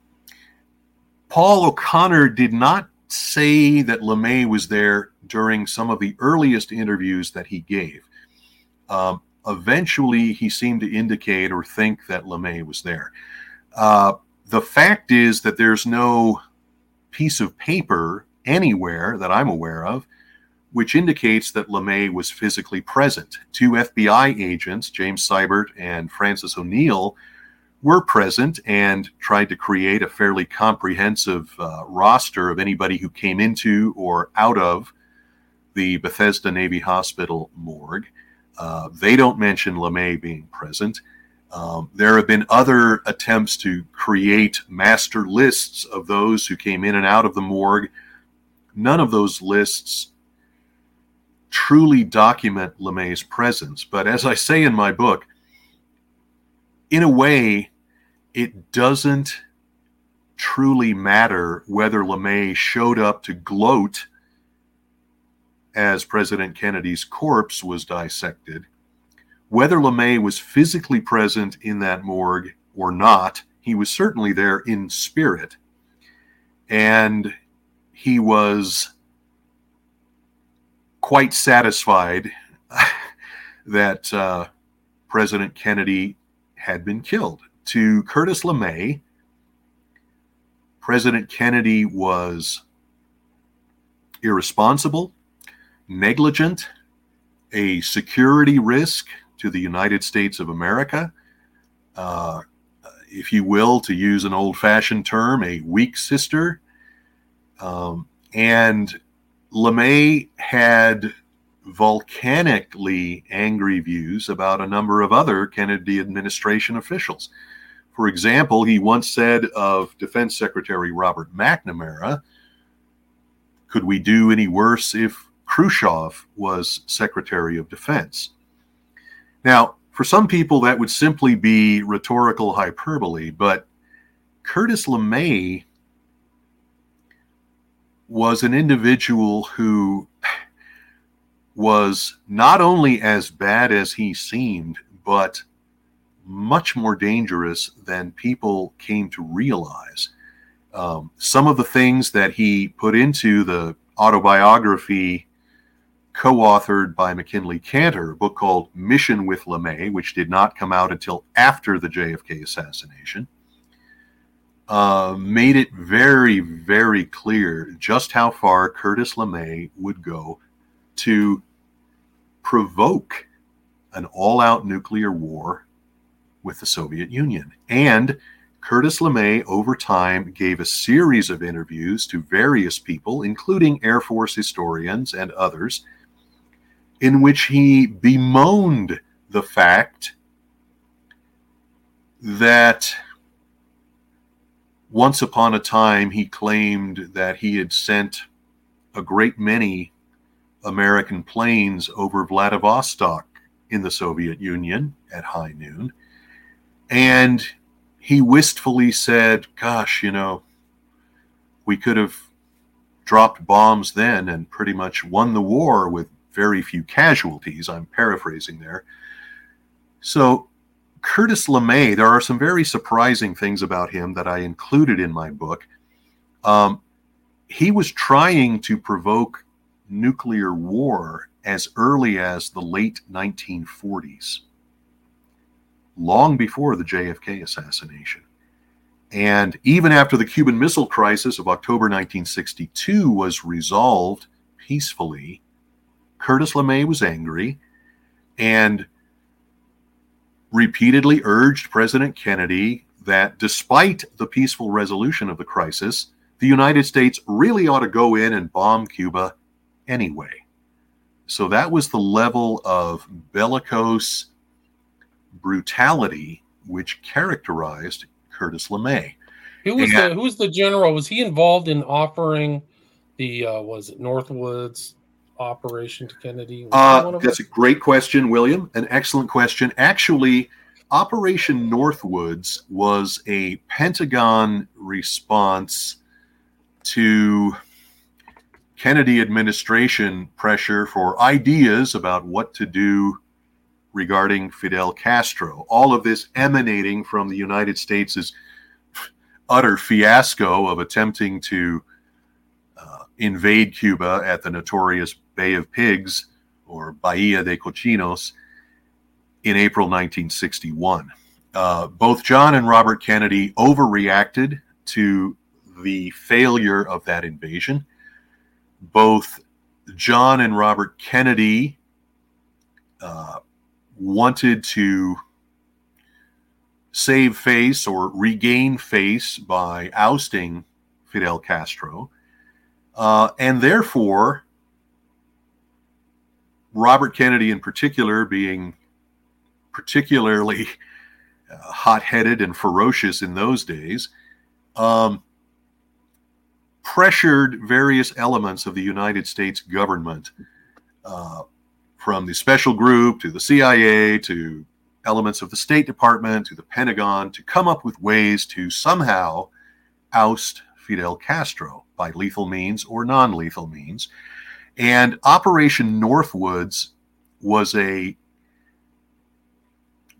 Paul O'Connor did not say that LeMay was there during some of the earliest interviews that he gave. Um, eventually, he seemed to indicate or think that LeMay was there. Uh, the fact is that there's no piece of paper anywhere that I'm aware of which indicates that LeMay was physically present. Two FBI agents, James Sibert and Francis O'Neill, were present and tried to create a fairly comprehensive uh, roster of anybody who came into or out of the Bethesda Navy Hospital morgue. Uh, they don't mention LeMay being present. Um, there have been other attempts to create master lists of those who came in and out of the morgue. None of those lists truly document LeMay's presence. But as I say in my book, in a way, it doesn't truly matter whether LeMay showed up to gloat as President Kennedy's corpse was dissected. Whether LeMay was physically present in that morgue or not, he was certainly there in spirit. And he was quite satisfied that uh, President Kennedy had been killed. To Curtis LeMay, President Kennedy was irresponsible, negligent, a security risk to the United States of America, uh, if you will, to use an old fashioned term, a weak sister. Um, and LeMay had volcanically angry views about a number of other Kennedy administration officials. For example, he once said of Defense Secretary Robert McNamara, could we do any worse if Khrushchev was Secretary of Defense? Now, for some people, that would simply be rhetorical hyperbole, but Curtis LeMay was an individual who was not only as bad as he seemed, but much more dangerous than people came to realize. Um, some of the things that he put into the autobiography co authored by MacKinlay Kantor a book called Mission with LeMay, which did not come out until after the JFK assassination, uh, made it very, very clear just how far Curtis LeMay would go to provoke an all out nuclear war with the Soviet Union. And Curtis LeMay, over time, gave a series of interviews to various people, including Air Force historians and others, in which he bemoaned the fact that once upon a time he claimed that he had sent a great many American planes over Vladivostok in the Soviet Union at high noon. And he wistfully said, Gosh, you know, we could have dropped bombs then and pretty much won the war with very few casualties. I'm paraphrasing there. So, Curtis LeMay, there are some very surprising things about him that I included in my book. Um, he was trying to provoke nuclear war as early as the late 1940s, long before the JFK assassination. And even after the Cuban Missile Crisis of October 1962 was resolved peacefully, Curtis LeMay was angry and repeatedly urged President Kennedy that despite the peaceful resolution of the crisis, the United States really ought to go in and bomb Cuba anyway. So that was the level of bellicose brutality which characterized Curtis LeMay. Who was and, the who was the general? Was he involved in offering the uh, was it Northwoods operation Kennedy? Uh, that's a great question, William. An excellent question. Actually, Operation Northwoods was a Pentagon response to Kennedy administration pressure for ideas about what to do regarding Fidel Castro. All of this emanating from the United States' utter fiasco of attempting to uh, invade Cuba at the notorious Bay of Pigs or Bahia de Cochinos in April 1961. Uh, both John and Robert Kennedy overreacted to the failure of that invasion both John and Robert Kennedy uh, wanted to save face or regain face by ousting Fidel Castro. Uh, and therefore, Robert Kennedy, in particular, being particularly uh, hot headed and ferocious in those days, um, pressured various elements of the United States government, uh, from the special group to the CIA to elements of the State Department to the Pentagon, to come up with ways to somehow oust Fidel Castro by lethal means or non lethal means. And Operation Northwoods was a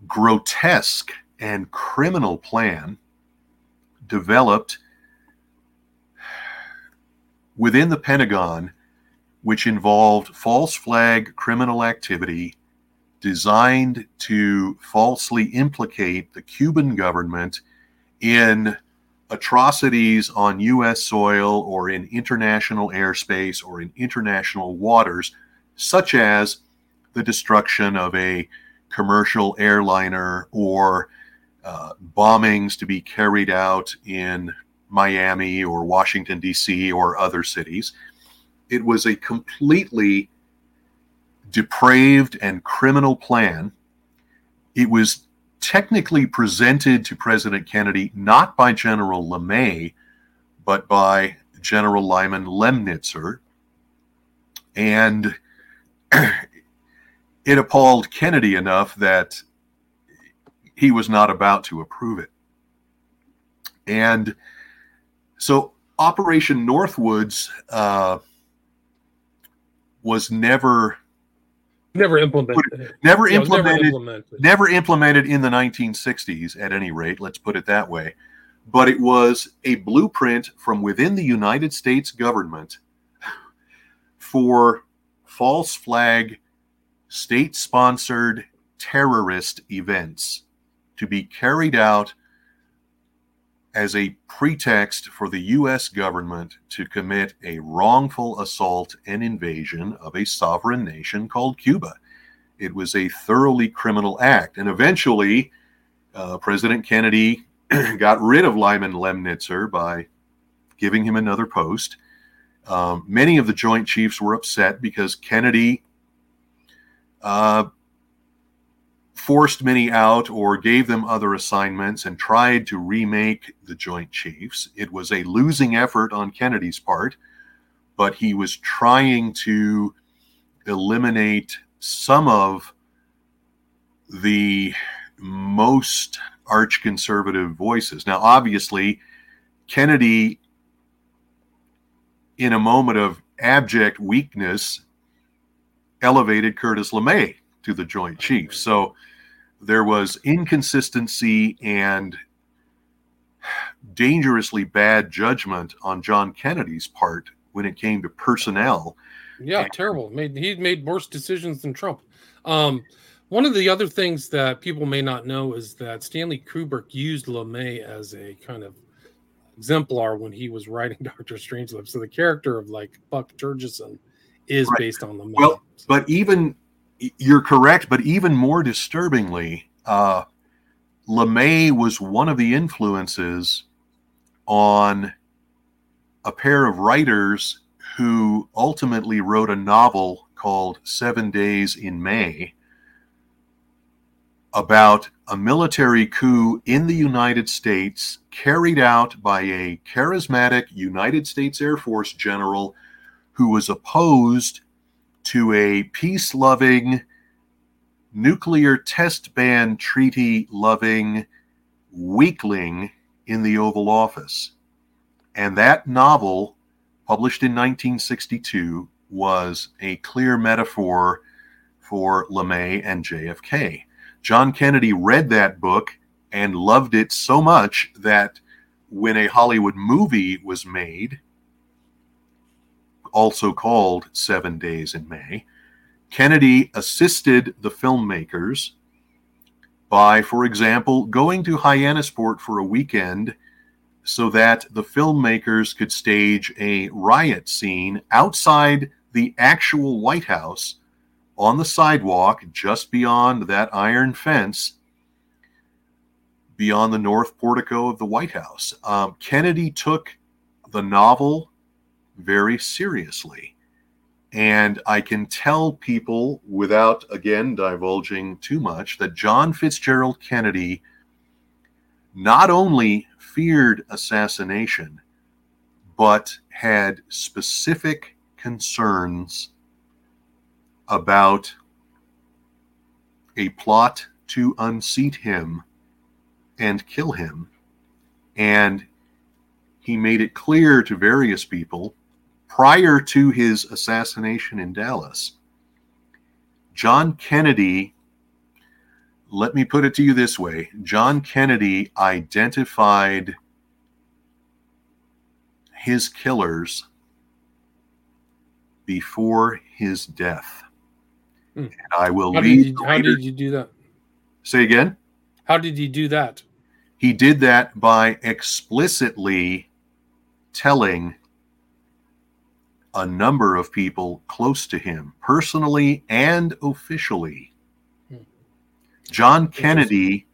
grotesque and criminal plan developed within the Pentagon, which involved false flag criminal activity designed to falsely implicate the Cuban government in atrocities on U.S. soil or in international airspace or in international waters, such as the destruction of a commercial airliner or uh, bombings to be carried out in Miami or Washington, D.C., or other cities. It was a completely depraved and criminal plan. It was technically presented to President Kennedy not by General LeMay, but by General Lyman Lemnitzer. And it appalled Kennedy enough that he was not about to approve it. And so Operation Northwoods uh, was never never implemented. Never yeah, implemented, never implemented. Never implemented in the 1960s. At any rate, let's put it that way. But it was a blueprint from within the United States government for false flag, state sponsored terrorist events to be carried out as a pretext for the U.S. government to commit a wrongful assault and invasion of a sovereign nation called Cuba. It was a thoroughly criminal act. And eventually, uh, President Kennedy got rid of Lyman Lemnitzer by giving him another post. Um, many of the Joint Chiefs were upset because Kennedy uh, forced many out or gave them other assignments and tried to remake the Joint Chiefs. It was a losing effort on Kennedy's part, but he was trying to eliminate some of the most arch conservative voices. Now, obviously, Kennedy, in a moment of abject weakness, elevated Curtis LeMay to the Joint Chiefs. So there was inconsistency and dangerously bad judgment on John Kennedy's part when it came to personnel. Yeah, and, terrible. Made he made worse decisions than Trump. Um, one of the other things that people may not know is that Stanley Kubrick used LeMay as a kind of exemplar when he was writing Doctor Strangelove. So the character of like Buck Turgidson is right. based on LeMay. Well, but even you're correct, but even more disturbingly, uh, LeMay was one of the influences on a pair of writers who ultimately wrote a novel called Seven Days in May about a military coup in the United States carried out by a charismatic United States Air Force general who was opposed to a peace loving, nuclear test ban treaty loving weakling in the Oval Office. And that novel, published in 1962, was a clear metaphor for LeMay and JFK. John Kennedy read that book and loved it so much that when a Hollywood movie was made, also called Seven Days in May, Kennedy assisted the filmmakers by, for example, going to Hyannisport for a weekend so that the filmmakers could stage a riot scene outside the actual White House on the sidewalk just beyond that iron fence beyond the north portico of the White House. Um, Kennedy took the novel very seriously. And I can tell people without, again, divulging too much, that John Fitzgerald Kennedy not only feared assassination, but had specific concerns about a plot to unseat him and kill him. And he made it clear to various people prior to his assassination in Dallas. John Kennedy, let me put it to you this way John Kennedy identified his killers before his death. Hmm. And I will how leave. Did you, how did you do that? Say again. How did he do that? He did that by explicitly telling a number of people close to him, personally and officially. Hmm. John Kennedy,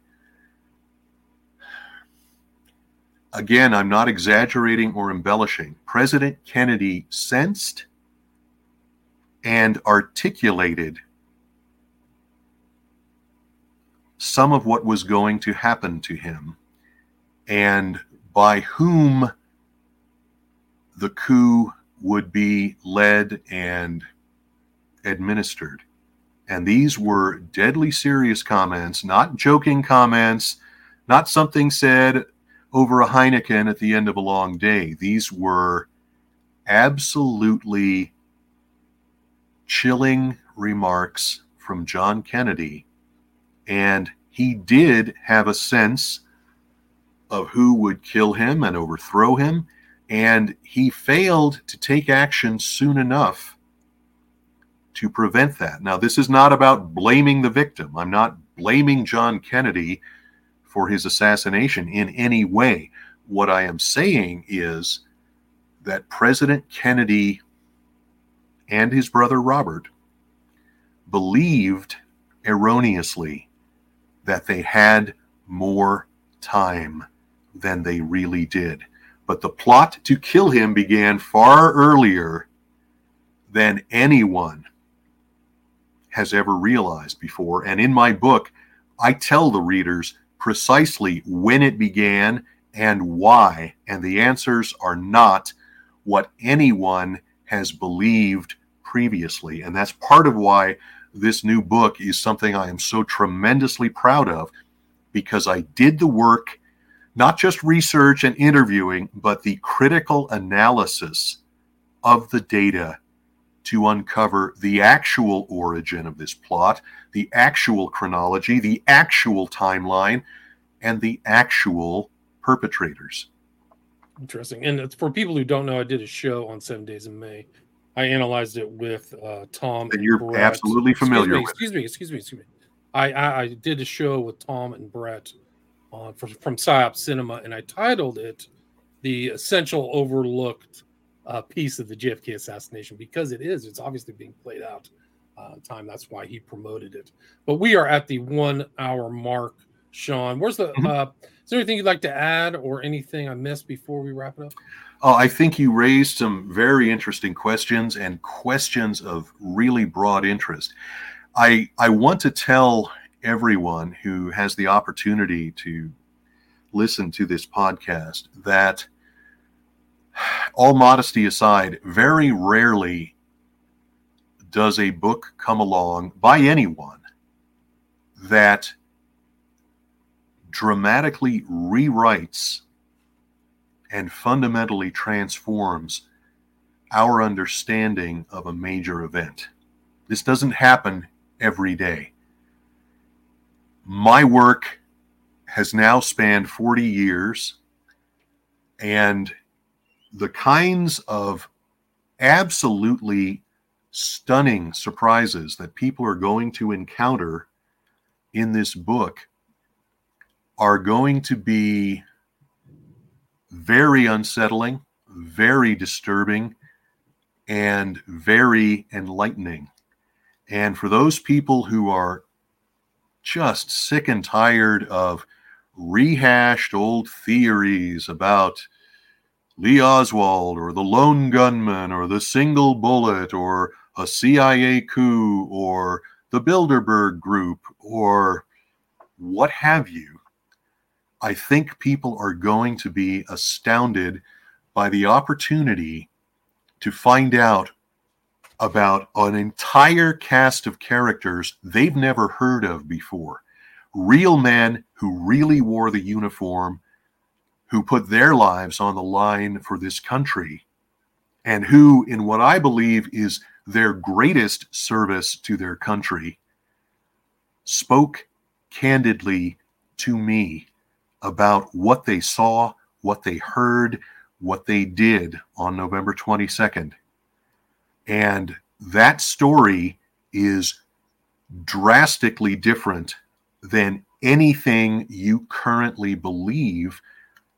again, I'm not exaggerating or embellishing. President Kennedy sensed and articulated some of what was going to happen to him and by whom the coup would be led and administered. And these were deadly serious comments, not joking comments, not something said over a Heineken at the end of a long day. These were absolutely chilling remarks from John Kennedy. And he did have a sense of who would kill him and overthrow him. And he failed to take action soon enough to prevent that. Now, this is not about blaming the victim. I'm not blaming John Kennedy for his assassination in any way. What I am saying is that President Kennedy and his brother Robert believed erroneously that they had more time than they really did. But the plot to kill him began far earlier than anyone has ever realized before. And in my book, I tell the readers precisely when it began and why. And the answers are not what anyone has believed previously. And that's part of why this new book is something I am so tremendously proud of because I did the work, not just research and interviewing, but the critical analysis of the data to uncover the actual origin of this plot, the actual chronology, the actual timeline, and the actual perpetrators. Interesting. And for people who don't know, I did a show on Seven Days in May. I analyzed it with uh, Tom. And you're Brett. absolutely familiar excuse me, Excuse me, excuse me, excuse me. I, I, I did a show with Tom and Brett on from, from PSYOP Cinema, and I titled it "The Essential Overlooked uh, Piece of the JFK Assassination" because it is. It's obviously being played out uh, time. That's why he promoted it. But we are at the one hour mark. Sean, where's the? Mm-hmm. Uh, is there anything you'd like to add or anything I missed before we wrap it up? Oh, I think you raised some very interesting questions and questions of really broad interest. I I want to tell everyone who has the opportunity to listen to this podcast that all modesty aside, very rarely does a book come along by anyone that dramatically rewrites and fundamentally transforms our understanding of a major event. This doesn't happen every day. My work has now spanned 40 years, and the kinds of absolutely stunning surprises that people are going to encounter in this book are going to be very unsettling, very disturbing, and very enlightening. And for those people who are just sick and tired of rehashed old theories about Lee Oswald or the lone gunman or the single bullet or a CIA coup or the Bilderberg group or what have you, I think people are going to be astounded by the opportunity to find out about an entire cast of characters they've never heard of before. Real men who really wore the uniform, who put their lives on the line for this country, and who, in what I believe is their greatest service to their country, spoke candidly to me about what they saw, what they heard, what they did on November 22nd. And that story is drastically different than anything you currently believe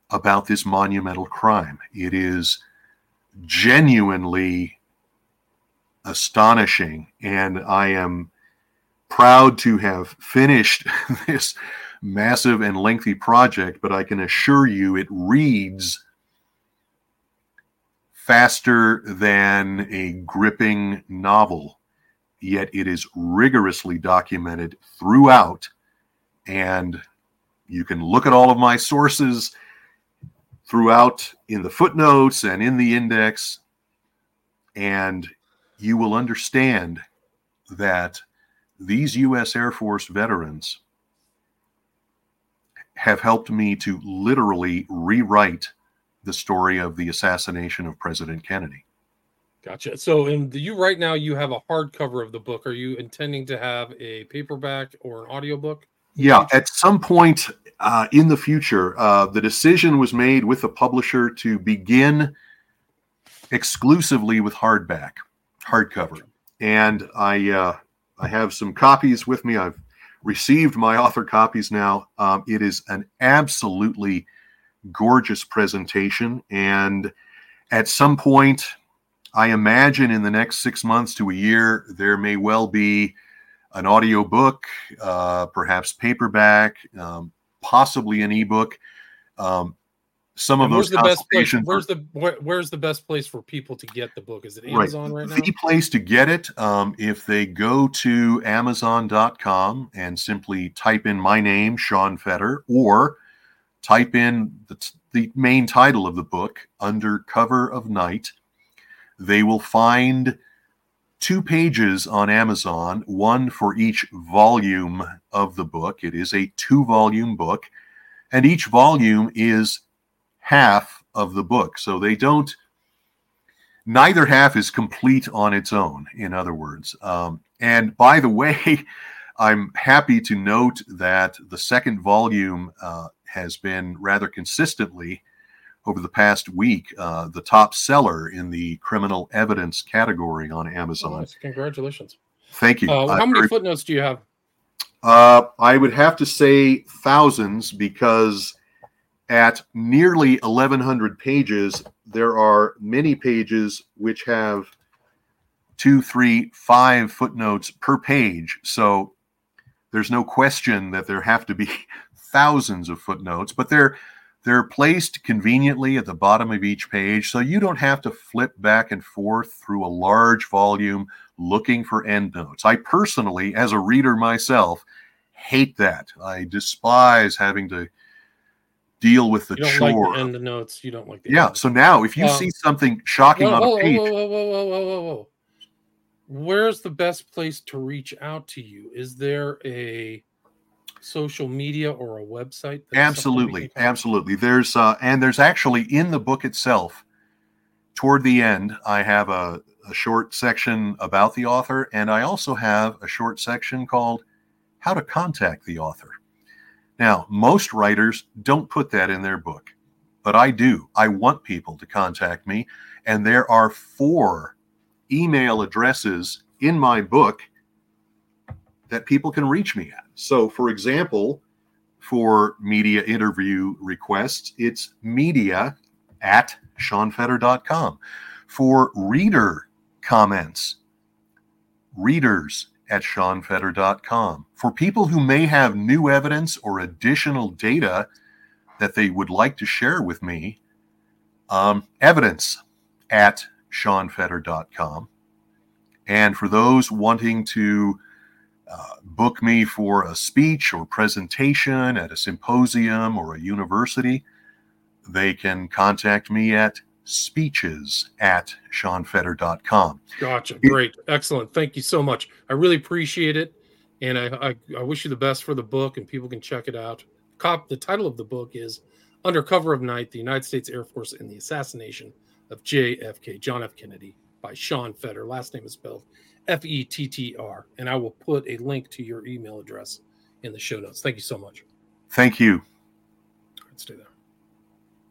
about this monumental crime. It is genuinely astonishing. And I am proud to have finished this massive and lengthy project, but I can assure you it reads faster than a gripping novel, yet it is rigorously documented throughout. And you can look at all of my sources throughout in the footnotes and in the index, and you will understand that these U.S. Air Force veterans have helped me to literally rewrite the story of the assassination of President Kennedy. Gotcha. So, in the, you right now, you have a hardcover of the book. Are you intending to have a paperback or an audiobook? Yeah, at some point uh, in the future, uh, the decision was made with the publisher to begin exclusively with hardback, hardcover, and I uh, I have some copies with me. I've received my author copies now. Um, it is an absolutely gorgeous presentation. And at some point, I imagine in the next six months to a year, there may well be an audio book, uh, perhaps paperback, um, possibly an ebook. Um, some of those where's the best place? consultations. are- Where's the where, where's the best place for people to get the book? Is it Amazon right, now? The place to get it, um, if they go to Amazon.com and simply type in my name, Sean Fetter, or type in the, the main title of the book, Under Cover of Night, they will find two pages on Amazon, one for each volume of the book. It is a two volume book, and each volume is half of the book. So they don't neither half is complete on its own in other words um, and by the way i'm happy to note that the second volume uh, has been rather consistently over the past week uh, the top seller in the criminal evidence category on Oh, amazon nice. Congratulations. thank you Uh, how many very- footnotes do you have? uh, I would have to say thousands because at nearly 1,100 pages, there are many pages which have two, three, five footnotes per page. So there's no question that there have to be thousands of footnotes, but they're they're placed conveniently at the bottom of each page, so you don't have to flip back and forth through a large volume looking for endnotes. I personally, as a reader myself, hate that. I despise having to deal with the You don't chore. like the end notes. You don't like the yeah. So now, if you Um, see something shocking Whoa, on whoa, a page, whoa, whoa, whoa, whoa, whoa, whoa, whoa. Where's the best place to reach out to you? Is there a social media or a website? that's something we absolutely, absolutely. There's uh, and there's actually in the book itself. Toward the end, I have a, a short section about the author, and I also have a short section called "How to Contact the Author." Now, most writers don't put that in their book, but I do. I want people to contact me, and there are four email addresses in my book that people can reach me at. So, for example, for media interview requests, it's media at seanfetter.com. For reader comments, readers at seanfetter.com. For people who may have new evidence or additional data that they would like to share with me, um, evidence at seanfetter.com. And for those wanting to uh, book me for a speech or presentation at a symposium or a university, they can contact me at speeches at seanfetter.com. Gotcha. Great. Excellent. Thank you so much. I really appreciate it. And I, I, I wish you the best for the book and people can check it out. Cop the title of the book is Under Cover of Night, the United States Air Force and the Assassination of JFK, John F. Kennedy, by Sean Fetter. Last name is spelled F E T T R. And I will put a link to your email address in the show notes. Thank you so much. Thank you. Let's do that.